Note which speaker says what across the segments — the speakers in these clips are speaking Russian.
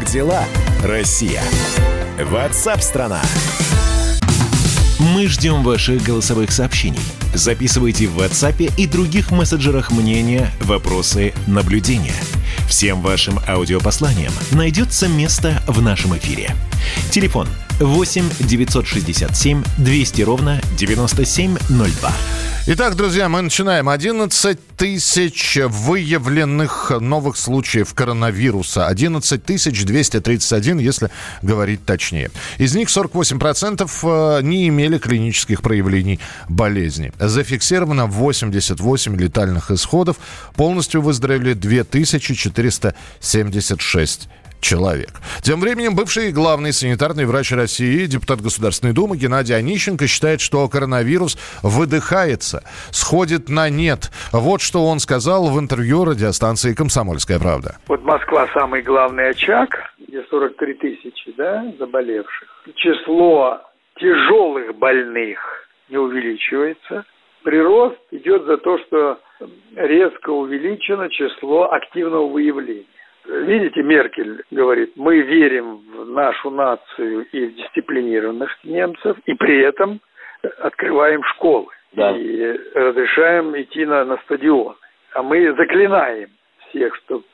Speaker 1: Как дела, Россия? Ватсап-страна! Мы ждем ваших голосовых сообщений. Записывайте в WhatsApp и других мессенджерах мнения, вопросы, наблюдения. Всем вашим аудиопосланиям найдется место в нашем эфире. Телефон 8 967 200 ровно 9702.
Speaker 2: Итак, друзья, мы начинаем. 11 тысяч выявленных новых случаев коронавируса. 11 тысяч 231, если говорить точнее. Из них 48% э, не имели клинических проявлений болезни. Зафиксировано 88 летальных исходов. Полностью выздоровели 2476 человек. Тем временем бывший главный санитарный врач России, депутат Государственной Думы Геннадий Онищенко считает, что коронавирус выдыхается, сходит на нет. Вот что он сказал в интервью радиостанции «Комсомольская правда».
Speaker 3: Вот Москва самый главный очаг, где 43 тысячи да, заболевших. Число тяжелых больных не увеличивается. Прирост идет за то, что резко увеличено число активного выявления. Видите, Меркель говорит, мы верим в нашу нацию и в дисциплинированных немцев, и при этом открываем школы да. и разрешаем идти на, на стадион. А мы заклинаем всех, чтобы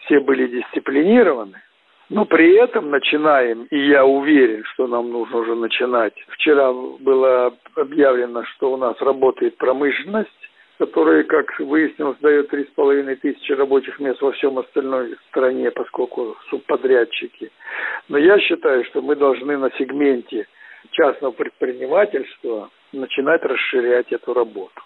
Speaker 3: все были дисциплинированы, но при этом начинаем, и я уверен, что нам нужно уже начинать. Вчера было объявлено, что у нас работает промышленность, которые, как выяснилось, с половиной тысячи рабочих мест во всем остальной стране, поскольку субподрядчики. Но я считаю, что мы должны на сегменте частного предпринимательства начинать расширять эту работу.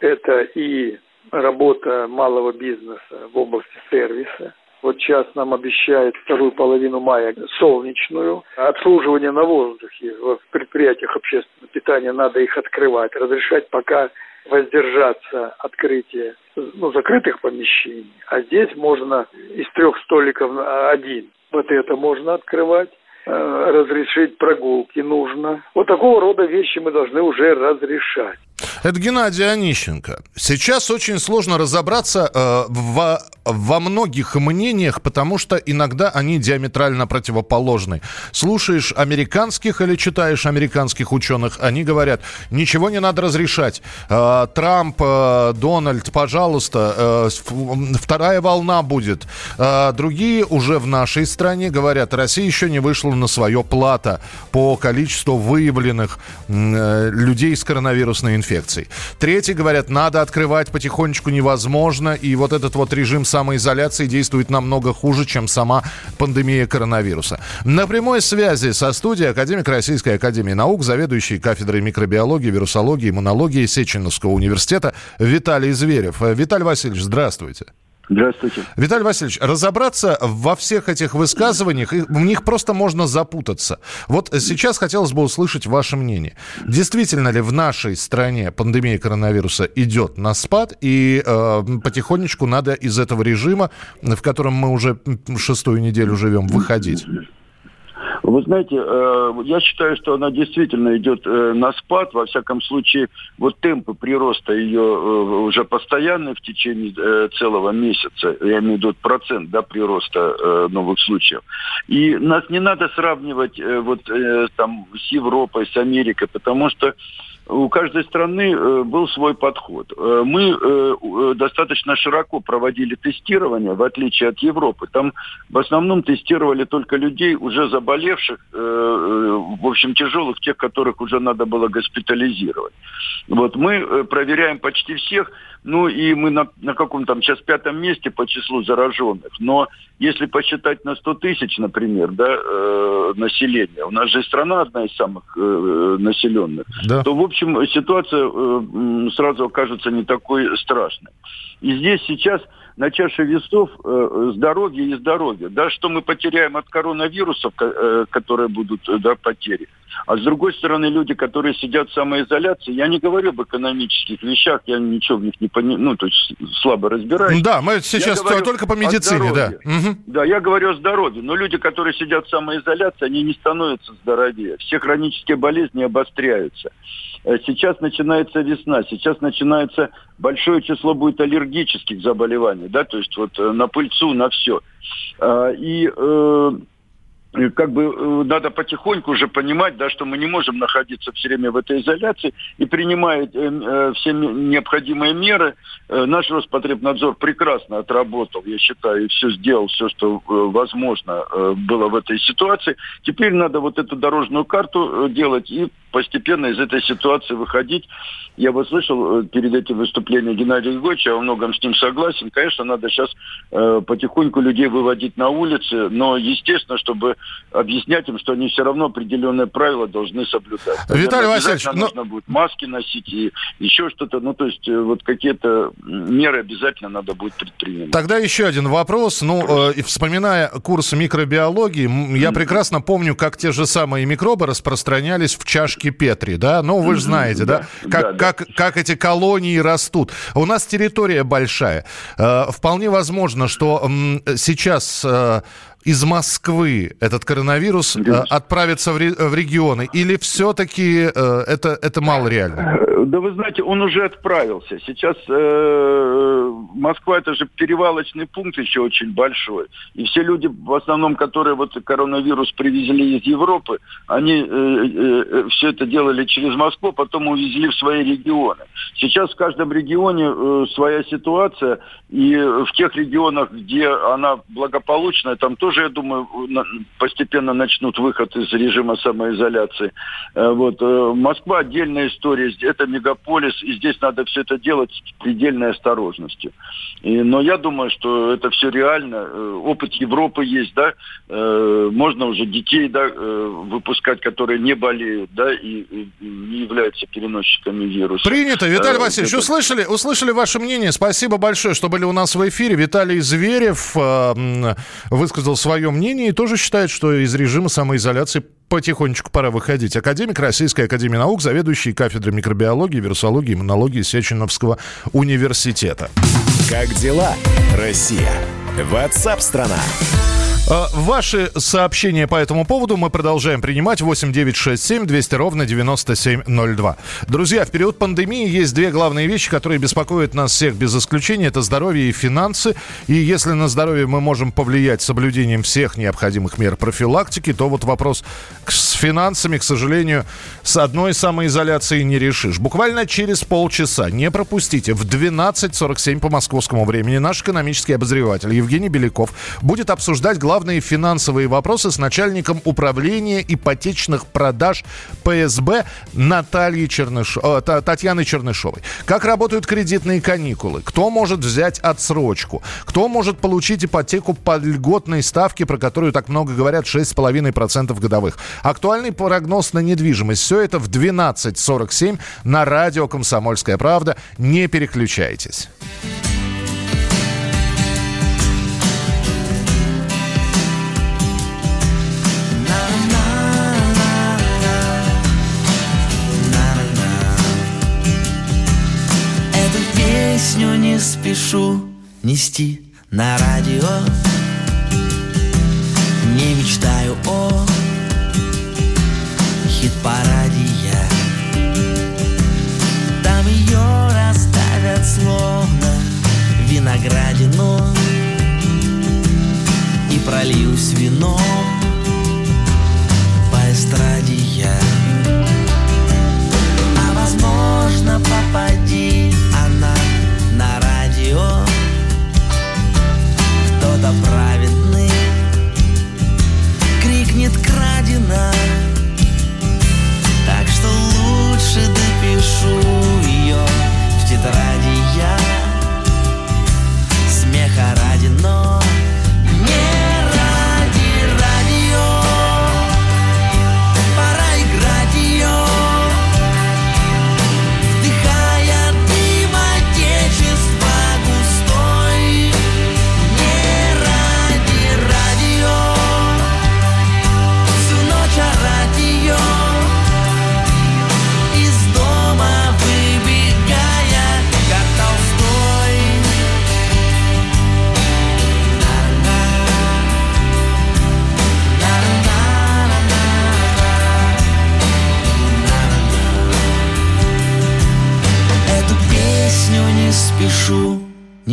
Speaker 3: Это и работа малого бизнеса в области сервиса. Вот сейчас нам обещают вторую половину мая солнечную. Обслуживание на воздухе в предприятиях общественного питания надо их открывать, разрешать пока воздержаться открытия ну, закрытых помещений, а здесь можно из трех столиков один. Вот это можно открывать э, разрешить прогулки нужно. Вот такого рода вещи мы должны уже разрешать.
Speaker 2: Это Геннадий Онищенко. Сейчас очень сложно разобраться э, во, во многих мнениях, потому что иногда они диаметрально противоположны. Слушаешь американских или читаешь американских ученых, они говорят, ничего не надо разрешать. Э, Трамп, э, Дональд, пожалуйста, э, вторая волна будет. Другие уже в нашей стране говорят, Россия еще не вышла на свое плата по количеству выявленных людей с коронавирусной инфекцией. Третьи говорят, надо открывать потихонечку невозможно, и вот этот вот режим самоизоляции действует намного хуже, чем сама пандемия коронавируса. На прямой связи со студией академик Российской Академии Наук, заведующий кафедрой микробиологии, вирусологии, иммунологии Сеченовского университета Виталий Зверев. Виталий Васильевич, здравствуйте.
Speaker 4: Здравствуйте.
Speaker 2: Виталий Васильевич, разобраться во всех этих высказываниях, в них просто можно запутаться. Вот сейчас хотелось бы услышать ваше мнение. Действительно ли в нашей стране пандемия коронавируса идет на спад, и э, потихонечку надо из этого режима, в котором мы уже шестую неделю живем, выходить?
Speaker 4: Вы знаете, э, я считаю, что она действительно идет э, на спад. Во всяком случае, вот темпы прироста ее э, уже постоянные в течение целого месяца. Я имею в виду процент да, прироста новых случаев. И нас не надо сравнивать вот там с Европой, с Америкой, потому что у каждой страны э, был свой подход. Э, мы э, достаточно широко проводили тестирование, в отличие от Европы. Там в основном тестировали только людей, уже заболевших, в общем, тяжелых, тех, которых уже надо было госпитализировать. Вот мы проверяем почти всех, ну и мы на, на каком там сейчас пятом месте по числу зараженных. Но если посчитать на 100 тысяч, например, да, э, населения, у нас же страна одна из самых э, населенных, да. то, в общем, ситуация э, сразу окажется не такой страшной. И здесь сейчас на чаше весов э, здоровье и здоровье. Да, что мы потеряем от коронавирусов, э, которые будут, э, да, потери. А с другой стороны, люди, которые сидят в самоизоляции, я не говорю об экономических вещах, я ничего в них не понимаю, ну, то есть слабо разбираюсь.
Speaker 2: Да, мы сейчас только по медицине, да.
Speaker 4: Угу. Да, я говорю о здоровье. Но люди, которые сидят в самоизоляции, они не становятся здоровее. Все хронические болезни обостряются. Э, сейчас начинается весна, сейчас начинается большое число будет аллергических заболеваний, да, то есть вот э, на пыльцу, на все. А, и э, как бы надо потихоньку уже понимать, да, что мы не можем находиться все время в этой изоляции и принимает э, все необходимые меры. Э, наш Роспотребнадзор прекрасно отработал, я считаю, и все сделал, все, что возможно было в этой ситуации. Теперь надо вот эту дорожную карту делать и постепенно из этой ситуации выходить. Я вот слышал э, перед этим выступление Геннадия Григорьевича, я во многом с ним согласен. Конечно, надо сейчас э, потихоньку людей выводить на улицы, но естественно, чтобы объяснять им, что они все равно определенные правила должны соблюдать.
Speaker 2: Виталий Васильевич,
Speaker 4: но... Ну нужно будет маски носить и еще что-то. Ну, то есть э, вот какие-то меры обязательно надо будет предпринимать.
Speaker 2: Тогда еще один вопрос. Ну, э, вспоминая курс микробиологии, я прекрасно помню, как те же самые микробы распространялись в чашке Петри, да? Ну, вы же знаете, да? да? Как, да, как, как эти колонии растут. У нас территория большая. Э, вполне возможно, что сейчас э, из Москвы этот коронавирус э, отправится в, в регионы? Или все-таки э, это, это мало реально?
Speaker 4: Да вы знаете, он уже отправился. Сейчас э, Москва это же перевалочный пункт еще очень большой. И все люди, в основном, которые вот коронавирус привезли из Европы, они э, э, э все это делали через Москву, потом увезли в свои регионы. Сейчас в каждом регионе э, своя ситуация, и в тех регионах, где она благополучная, там тоже, я думаю, постепенно начнут выход из режима самоизоляции. Э, вот. Э, Москва отдельная история. Это мегаполис, и здесь надо все это делать с предельной осторожностью. И, но я думаю, что это все реально. Э, опыт Европы есть, да, можно уже детей, да, выпускать, которые не болеют, да, и, и не являются переносчиками вируса.
Speaker 2: Принято. Виталий Васильевич, это... услышали, услышали ваше мнение. Спасибо большое, что были у нас в эфире. Виталий Зверев высказал свое мнение и тоже считает, что из режима самоизоляции потихонечку пора выходить. Академик Российской Академии Наук, заведующий кафедрой микробиологии, вирусологии иммунологии Сеченовского университета.
Speaker 1: Как дела, Россия? Ватсап-страна!
Speaker 2: А, ваши сообщения по этому поводу мы продолжаем принимать. 8 9 6 7 200 ровно 9702. Друзья, в период пандемии есть две главные вещи, которые беспокоят нас всех без исключения. Это здоровье и финансы. И если на здоровье мы можем повлиять соблюдением всех необходимых мер профилактики, то вот вопрос с финансами, к сожалению, с одной самоизоляцией не решишь. Буквально через полчаса, не пропустите, в 12.47 по московскому времени наш экономический обозреватель Евгений Беляков будет обсуждать главные финансовые вопросы с начальником управления ипотечных продаж ПСБ Натальей Черныш... э, Татьяной Чернышовой. Как работают кредитные каникулы? Кто может взять отсрочку? Кто может получить ипотеку по льготной ставке, про которую так много говорят, 6,5% годовых? Актуальный прогноз на недвижимость. Все это в 12.47 на радио «Комсомольская правда». Не переключайтесь.
Speaker 5: песню не спешу нести на радио Не мечтаю виноградину И прольюсь вином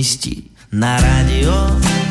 Speaker 5: нести. На радио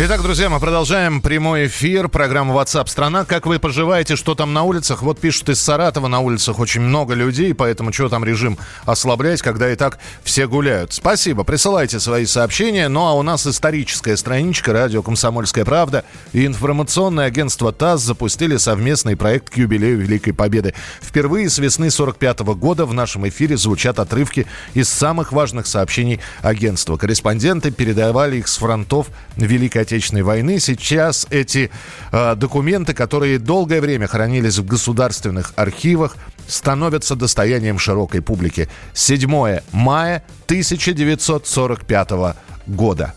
Speaker 2: Итак, друзья, мы продолжаем прямой эфир программы WhatsApp страна. Как вы поживаете, что там на улицах? Вот пишут из Саратова, на улицах очень много людей, поэтому что там режим ослаблять, когда и так все гуляют. Спасибо, присылайте свои сообщения. Ну а у нас историческая страничка радио «Комсомольская правда» и информационное агентство ТАСС запустили совместный проект к юбилею Великой Победы. Впервые с весны 45 года в нашем эфире звучат отрывки из самых важных сообщений агентства. Корреспонденты передавали их с фронтов Великой Отечественной войны. Сейчас эти э, документы, которые долгое время хранились в государственных архивах, становятся достоянием широкой публики. 7 мая 1945 года.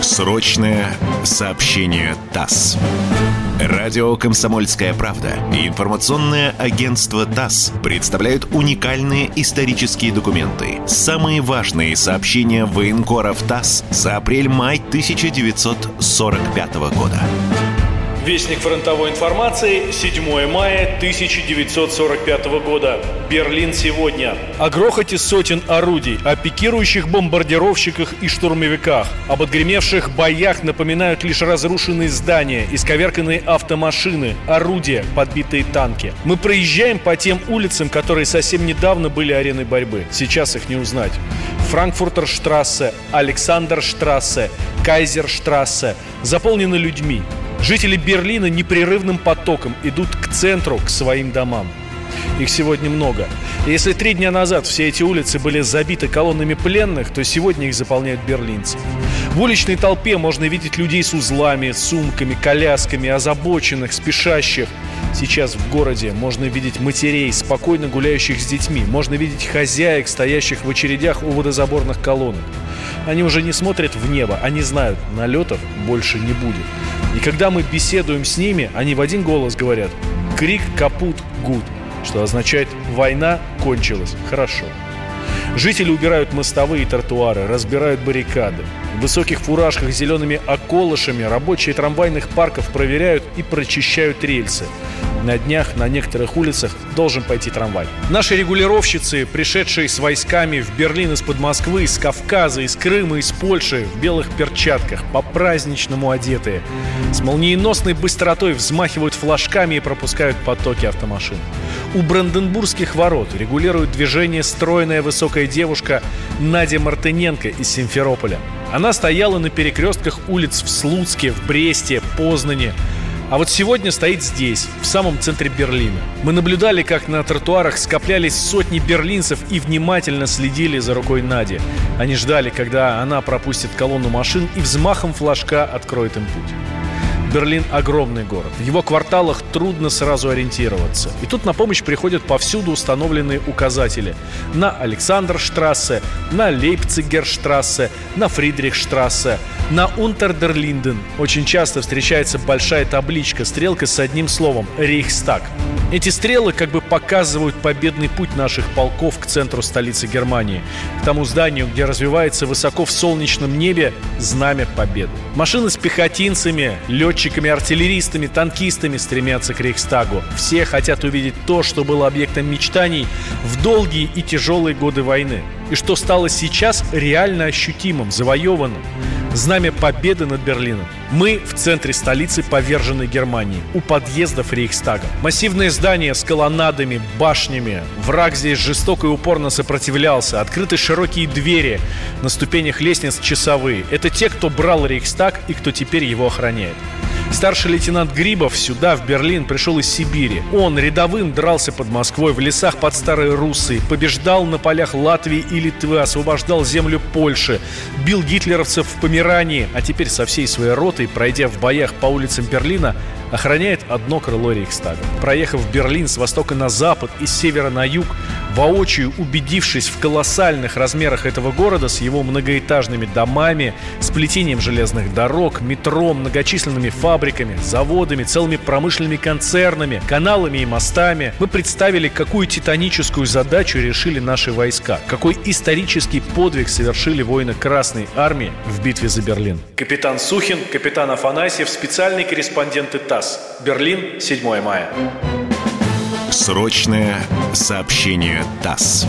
Speaker 1: Срочное сообщение ТАСС. Радио «Комсомольская правда» и информационное агентство ТАСС представляют уникальные исторические документы. Самые важные сообщения военкоров ТАСС за апрель-май 1945 года.
Speaker 6: Вестник фронтовой информации, 7 мая 1945 года. Берлин сегодня. О грохоте сотен орудий, о пикирующих бомбардировщиках и штурмовиках, об отгремевших боях напоминают лишь разрушенные здания, исковерканные автомашины, орудия, подбитые танки. Мы проезжаем по тем улицам, которые совсем недавно были ареной борьбы. Сейчас их не узнать. Франкфуртерштрассе, Александрштрассе, Кайзерштрассе заполнены людьми. Жители Берлина непрерывным потоком идут к центру, к своим домам. Их сегодня много. Если три дня назад все эти улицы были забиты колоннами пленных, то сегодня их заполняют берлинцы. В уличной толпе можно видеть людей с узлами, сумками, колясками, озабоченных, спешащих. Сейчас в городе можно видеть матерей, спокойно гуляющих с детьми. Можно видеть хозяек, стоящих в очередях у водозаборных колонок. Они уже не смотрят в небо, они знают, налетов больше не будет. И когда мы беседуем с ними, они в один голос говорят «Крик капут гуд», что означает «Война кончилась, хорошо». Жители убирают мостовые и тротуары, разбирают баррикады. В высоких фуражках с зелеными околышами рабочие трамвайных парков проверяют и прочищают рельсы. На днях на некоторых улицах должен пойти трамвай. Наши регулировщицы, пришедшие с войсками в Берлин из-под Москвы, из Кавказа, из Крыма, из Польши, в белых перчатках, по-праздничному одетые, с молниеносной быстротой взмахивают флажками и пропускают потоки автомашин. У Бранденбургских ворот регулирует движение стройная высокая девушка Надя Мартыненко из Симферополя. Она стояла на перекрестках улиц в Слуцке, в Бресте, Познане. А вот сегодня стоит здесь, в самом центре Берлина. Мы наблюдали, как на тротуарах скоплялись сотни берлинцев и внимательно следили за рукой Нади. Они ждали, когда она пропустит колонну машин и взмахом флажка откроет им путь. Берлин огромный город. В его кварталах трудно сразу ориентироваться. И тут на помощь приходят повсюду установленные указатели. На Александрштрассе, на Лейпцигерштрассе, на Фридрихштрассе, на Унтердерлинден. Очень часто встречается большая табличка, стрелка с одним словом – Рейхстаг. Эти стрелы как бы показывают победный путь наших полков к центру столицы Германии, к тому зданию, где развивается высоко в солнечном небе знамя победы. Машины с пехотинцами, летчиками, артиллеристами, танкистами стремятся к Рейхстагу. Все хотят увидеть то, что было объектом мечтаний в долгие и тяжелые годы войны. И что стало сейчас реально ощутимым, завоеванным. Знамя победы над Берлином. Мы в центре столицы поверженной Германии, у подъездов Рейхстага. Массивные здания с колоннадами, башнями. Враг здесь жестоко и упорно сопротивлялся. Открыты широкие двери. На ступенях лестниц часовые. Это те, кто брал Рейхстаг и кто теперь его охраняет. Старший лейтенант Грибов сюда, в Берлин, пришел из Сибири. Он рядовым дрался под Москвой в лесах под Старой Руссой, побеждал на полях Латвии и Литвы, освобождал землю Польши, бил гитлеровцев в Померании, а теперь со всей своей ротой, пройдя в боях по улицам Берлина, охраняет одно крыло Рейхстага. Проехав Берлин с востока на запад и с севера на юг, воочию убедившись в колоссальных размерах этого города с его многоэтажными домами, сплетением железных дорог, метро, многочисленными фабриками, заводами, целыми промышленными концернами, каналами и мостами, мы представили, какую титаническую задачу решили наши войска, какой исторический подвиг совершили воины Красной Армии в битве за Берлин. Капитан Сухин, капитан Афанасьев, специальный корреспондент ТАСС. Берлин, 7 мая.
Speaker 1: Срочное сообщение ТАСС.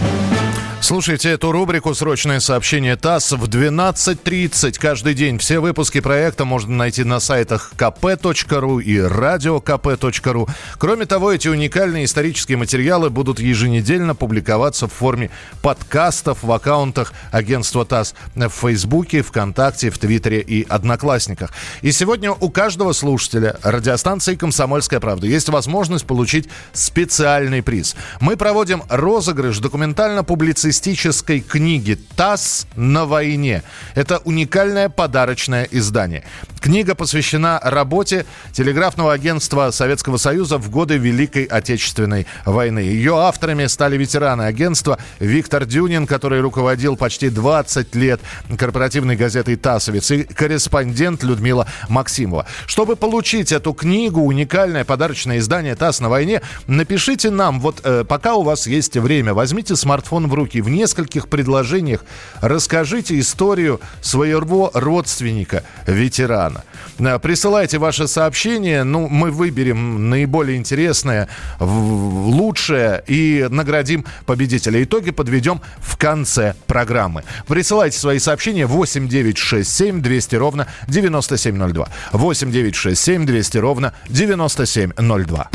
Speaker 2: Слушайте эту рубрику «Срочное сообщение ТАСС» в 12.30 каждый день. Все выпуски проекта можно найти на сайтах kp.ru и radiokp.ru. Кроме того, эти уникальные исторические материалы будут еженедельно публиковаться в форме подкастов в аккаунтах агентства ТАСС в Фейсбуке, ВКонтакте, в Твиттере и Одноклассниках. И сегодня у каждого слушателя радиостанции «Комсомольская правда» есть возможность получить специальный приз. Мы проводим розыгрыш документально-публицистического публицистической книги «ТАСС на войне». Это уникальное подарочное издание. Книга посвящена работе телеграфного агентства Советского Союза в годы Великой Отечественной войны. Ее авторами стали ветераны агентства Виктор Дюнин, который руководил почти 20 лет корпоративной газетой «ТАССовец», и корреспондент Людмила Максимова. Чтобы получить эту книгу, уникальное подарочное издание «ТАСС на войне», напишите нам, вот э, пока у вас есть время, возьмите смартфон в руки, в нескольких предложениях расскажите историю своего родственника, ветерана. Э, присылайте ваше сообщение, ну, мы выберем наиболее интересное, лучшее и наградим победителя. Итоги подведем в конце программы. Присылайте свои сообщения 8 9 6 7 200 ровно 9702. 8 9 6 7 200 ровно 9702.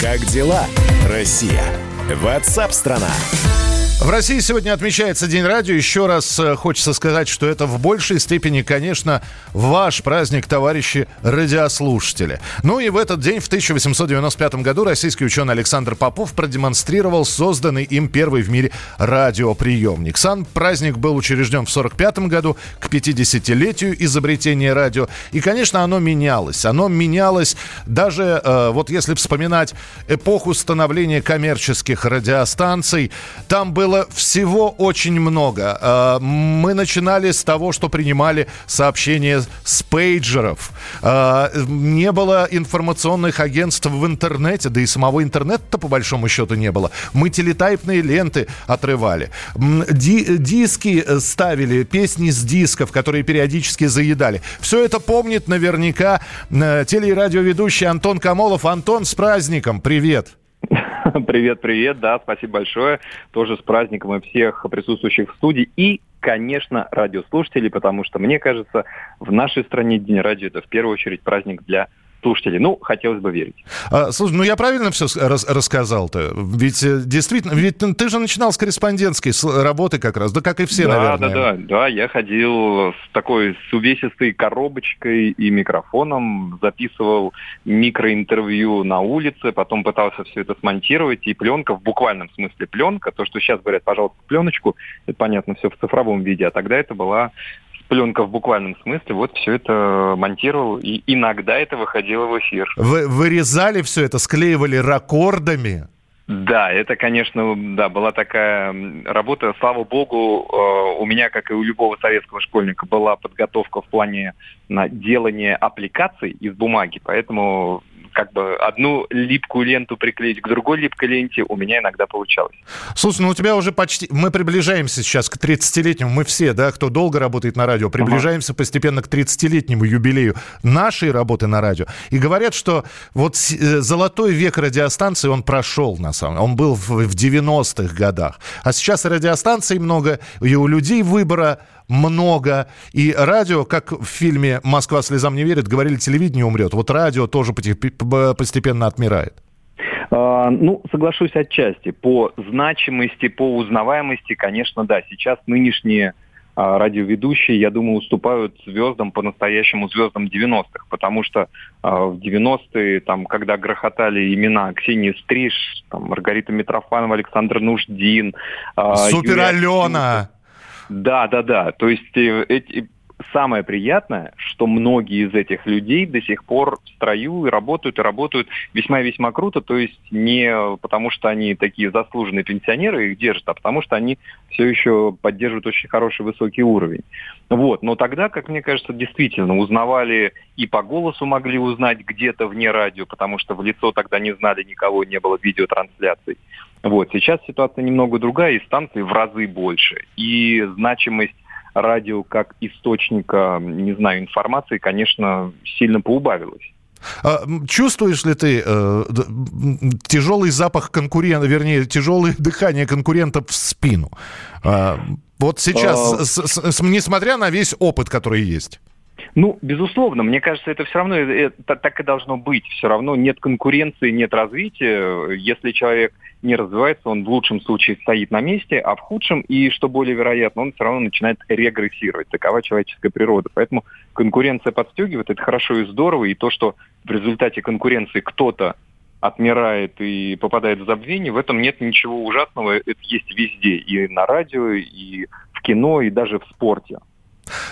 Speaker 1: Как дела, Россия? Ватсап-страна!
Speaker 2: В России сегодня отмечается День радио. Еще раз э, хочется сказать, что это в большей степени, конечно, ваш праздник, товарищи радиослушатели. Ну и в этот день, в 1895 году, российский ученый Александр Попов продемонстрировал созданный им первый в мире радиоприемник. Сам праздник был учрежден в 1945 году к 50-летию изобретения радио. И, конечно, оно менялось. Оно менялось даже, э, вот если вспоминать эпоху становления коммерческих радиостанций, там был было всего очень много. А, мы начинали с того, что принимали сообщения с пейджеров. А, не было информационных агентств в интернете, да и самого интернета-то по большому счету не было. Мы телетайпные ленты отрывали. Ди диски ставили, песни с дисков, которые периодически заедали. Все это помнит наверняка э, теле- и радиоведущий Антон Камолов. Антон, с праздником! Привет!
Speaker 7: Привет, привет, да, спасибо большое. Тоже с праздником и всех присутствующих в студии. И, конечно, радиослушателей, потому что, мне кажется, в нашей стране День радио – это в первую очередь праздник для слушателей. Ну, хотелось бы верить.
Speaker 2: А, слушай, ну я правильно все рас рассказал-то? Ведь э, действительно, ведь ты же начинал с корреспондентской работы как раз, да как и все,
Speaker 7: да,
Speaker 2: наверное.
Speaker 7: Да, да, да. Я ходил с такой с увесистой коробочкой и микрофоном, записывал микроинтервью на улице, потом пытался все это смонтировать, и пленка, в буквальном смысле пленка, то, что сейчас говорят, пожалуйста, пленочку, это понятно, все в цифровом виде, а тогда это была пленка в буквальном смысле, вот все это монтировал, и иногда это выходило в эфир.
Speaker 2: Вы вырезали все это, склеивали ракордами?
Speaker 7: Да, это, конечно, да, была такая работа. Слава богу, э, у меня, как и у любого советского школьника, была подготовка в плане на делание аппликаций из бумаги, поэтому как бы одну липкую ленту приклеить к другой липкой ленте у меня иногда получалось.
Speaker 2: Слушай, ну у тебя уже почти... Мы приближаемся сейчас к 30-летнему. Мы все, да, кто долго работает на радио, приближаемся ага. постепенно к 30-летнему юбилею нашей работы на радио. И говорят, что вот э, золотой век радиостанции, он прошел, на самом деле. Он был в 90-х годах. А сейчас радиостанций много, и у людей выбора много. И радио, как в фильме «Москва слезам не верит», говорили, телевидение умрет. Вот радио тоже постепенно отмирает.
Speaker 7: А, ну, соглашусь отчасти. По значимости, по узнаваемости, конечно, да. Сейчас нынешние а, радиоведущие, я думаю, уступают звездам, по-настоящему звездам 90-х, потому что а, в 90-е, там, когда грохотали имена Ксении Стриж, там, Маргарита Митрофанова, Александр Нуждин...
Speaker 2: Супер Алена!
Speaker 7: Да, да, да. То есть э, эти, самое приятное, что многие из этих людей до сих пор в строю и работают, и работают весьма-весьма круто, то есть не потому, что они такие заслуженные пенсионеры их держат, а потому что они все еще поддерживают очень хороший высокий уровень. Вот. Но тогда, как мне кажется, действительно узнавали и по голосу могли узнать где-то вне радио, потому что в лицо тогда не знали никого, не было видеотрансляций. Вот. Сейчас ситуация немного другая, и станций в разы больше. И значимость радио как источника, не знаю, информации, конечно, сильно поубавилось.
Speaker 2: А, чувствуешь ли ты э, тяжелый запах конкурента, вернее, тяжелое дыхание конкурентов в спину? Э, вот сейчас, а... с, с, несмотря на весь опыт, который есть.
Speaker 7: Ну, безусловно, мне кажется, это все равно это, так и должно быть. Все равно нет конкуренции, нет развития. Если человек не развивается, он в лучшем случае стоит на месте, а в худшем, и что более вероятно, он все равно начинает регрессировать. Такова человеческая природа. Поэтому конкуренция подстегивает, это хорошо и здорово, и то, что в результате конкуренции кто-то отмирает и попадает в забвение, в этом нет ничего ужасного, это есть везде, и на радио, и в кино, и даже в спорте.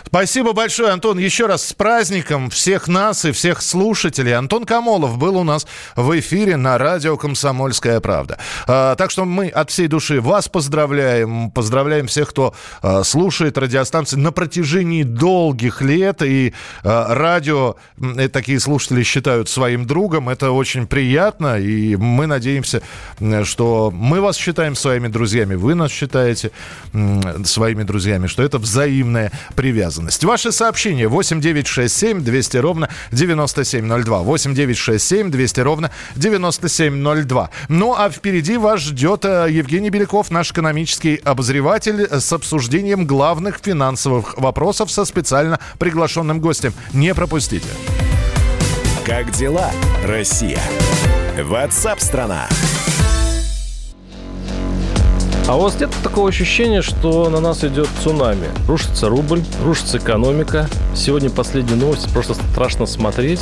Speaker 2: Спасибо большое, Антон. Еще раз с праздником всех нас и всех слушателей. Антон Камолов был у нас в эфире на радио «Комсомольская правда». А, так что мы от всей души вас поздравляем. Поздравляем всех, кто а, слушает радиостанции на протяжении долгих лет. И а, радио э, такие слушатели считают своим другом. Это очень приятно. И мы надеемся, что мы вас считаем своими друзьями. Вы нас считаете своими друзьями. Что это взаимное приятно привязанность. Ваши сообщения 8967 200 ровно 9702. 8967 200 ровно 9702. Ну а впереди вас ждет э, Евгений Беляков, наш экономический обозреватель, с обсуждением главных финансовых вопросов со специально приглашенным гостем. Не пропустите.
Speaker 1: Как дела, Россия? Ватсап-страна! страна
Speaker 8: а у вас нет такого ощущения, что на нас идет цунами? Рушится рубль, рушится экономика. Сегодня последняя новость, просто страшно смотреть.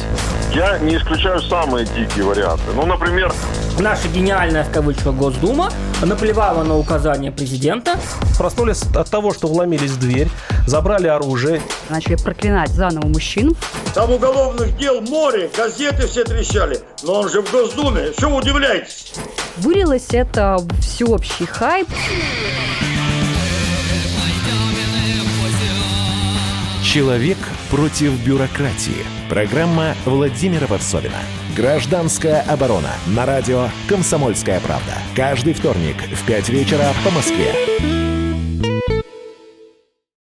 Speaker 9: Я не исключаю самые дикие варианты. Ну, например...
Speaker 10: Наша гениальная, в кавычках, Госдума наплевала на указания президента.
Speaker 11: Проснулись от того, что вломились в дверь, забрали оружие.
Speaker 12: Начали проклинать заново мужчин.
Speaker 13: Там уголовных дел море, газеты все трещали. Но он же в Госдуме, все удивляйтесь.
Speaker 12: Вылилось это всеобщий хайп.
Speaker 1: Человек против бюрократии. Программа Владимира Варсовина. Гражданская оборона. На радио «Комсомольская правда». Каждый вторник в 5 вечера по Москве.